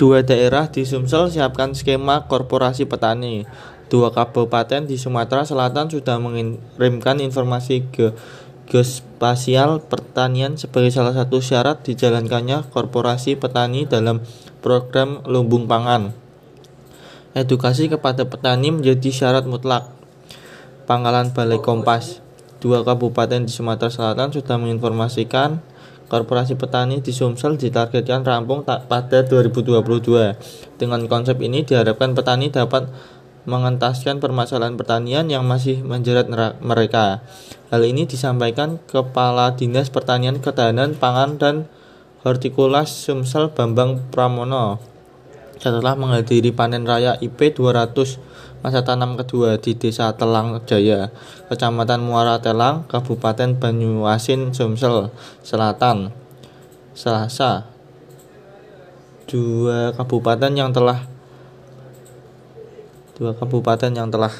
Dua daerah di Sumsel siapkan skema korporasi petani. Dua kabupaten di Sumatera Selatan sudah mengirimkan informasi ke geospasial pertanian sebagai salah satu syarat dijalankannya korporasi petani dalam program lumbung pangan. Edukasi kepada petani menjadi syarat mutlak. Pangkalan Balai Kompas. Dua kabupaten di Sumatera Selatan sudah menginformasikan Korporasi Petani di Sumsel ditargetkan rampung pada 2022. Dengan konsep ini diharapkan petani dapat mengentaskan permasalahan pertanian yang masih menjerat mereka. Hal ini disampaikan Kepala Dinas Pertanian Ketahanan Pangan dan Hortikulas Sumsel Bambang Pramono setelah menghadiri panen raya IP 200 masa tanam kedua di Desa Telang Jaya, Kecamatan Muara Telang, Kabupaten Banyuasin, Sumsel Selatan. Selasa, dua kabupaten yang telah dua kabupaten yang telah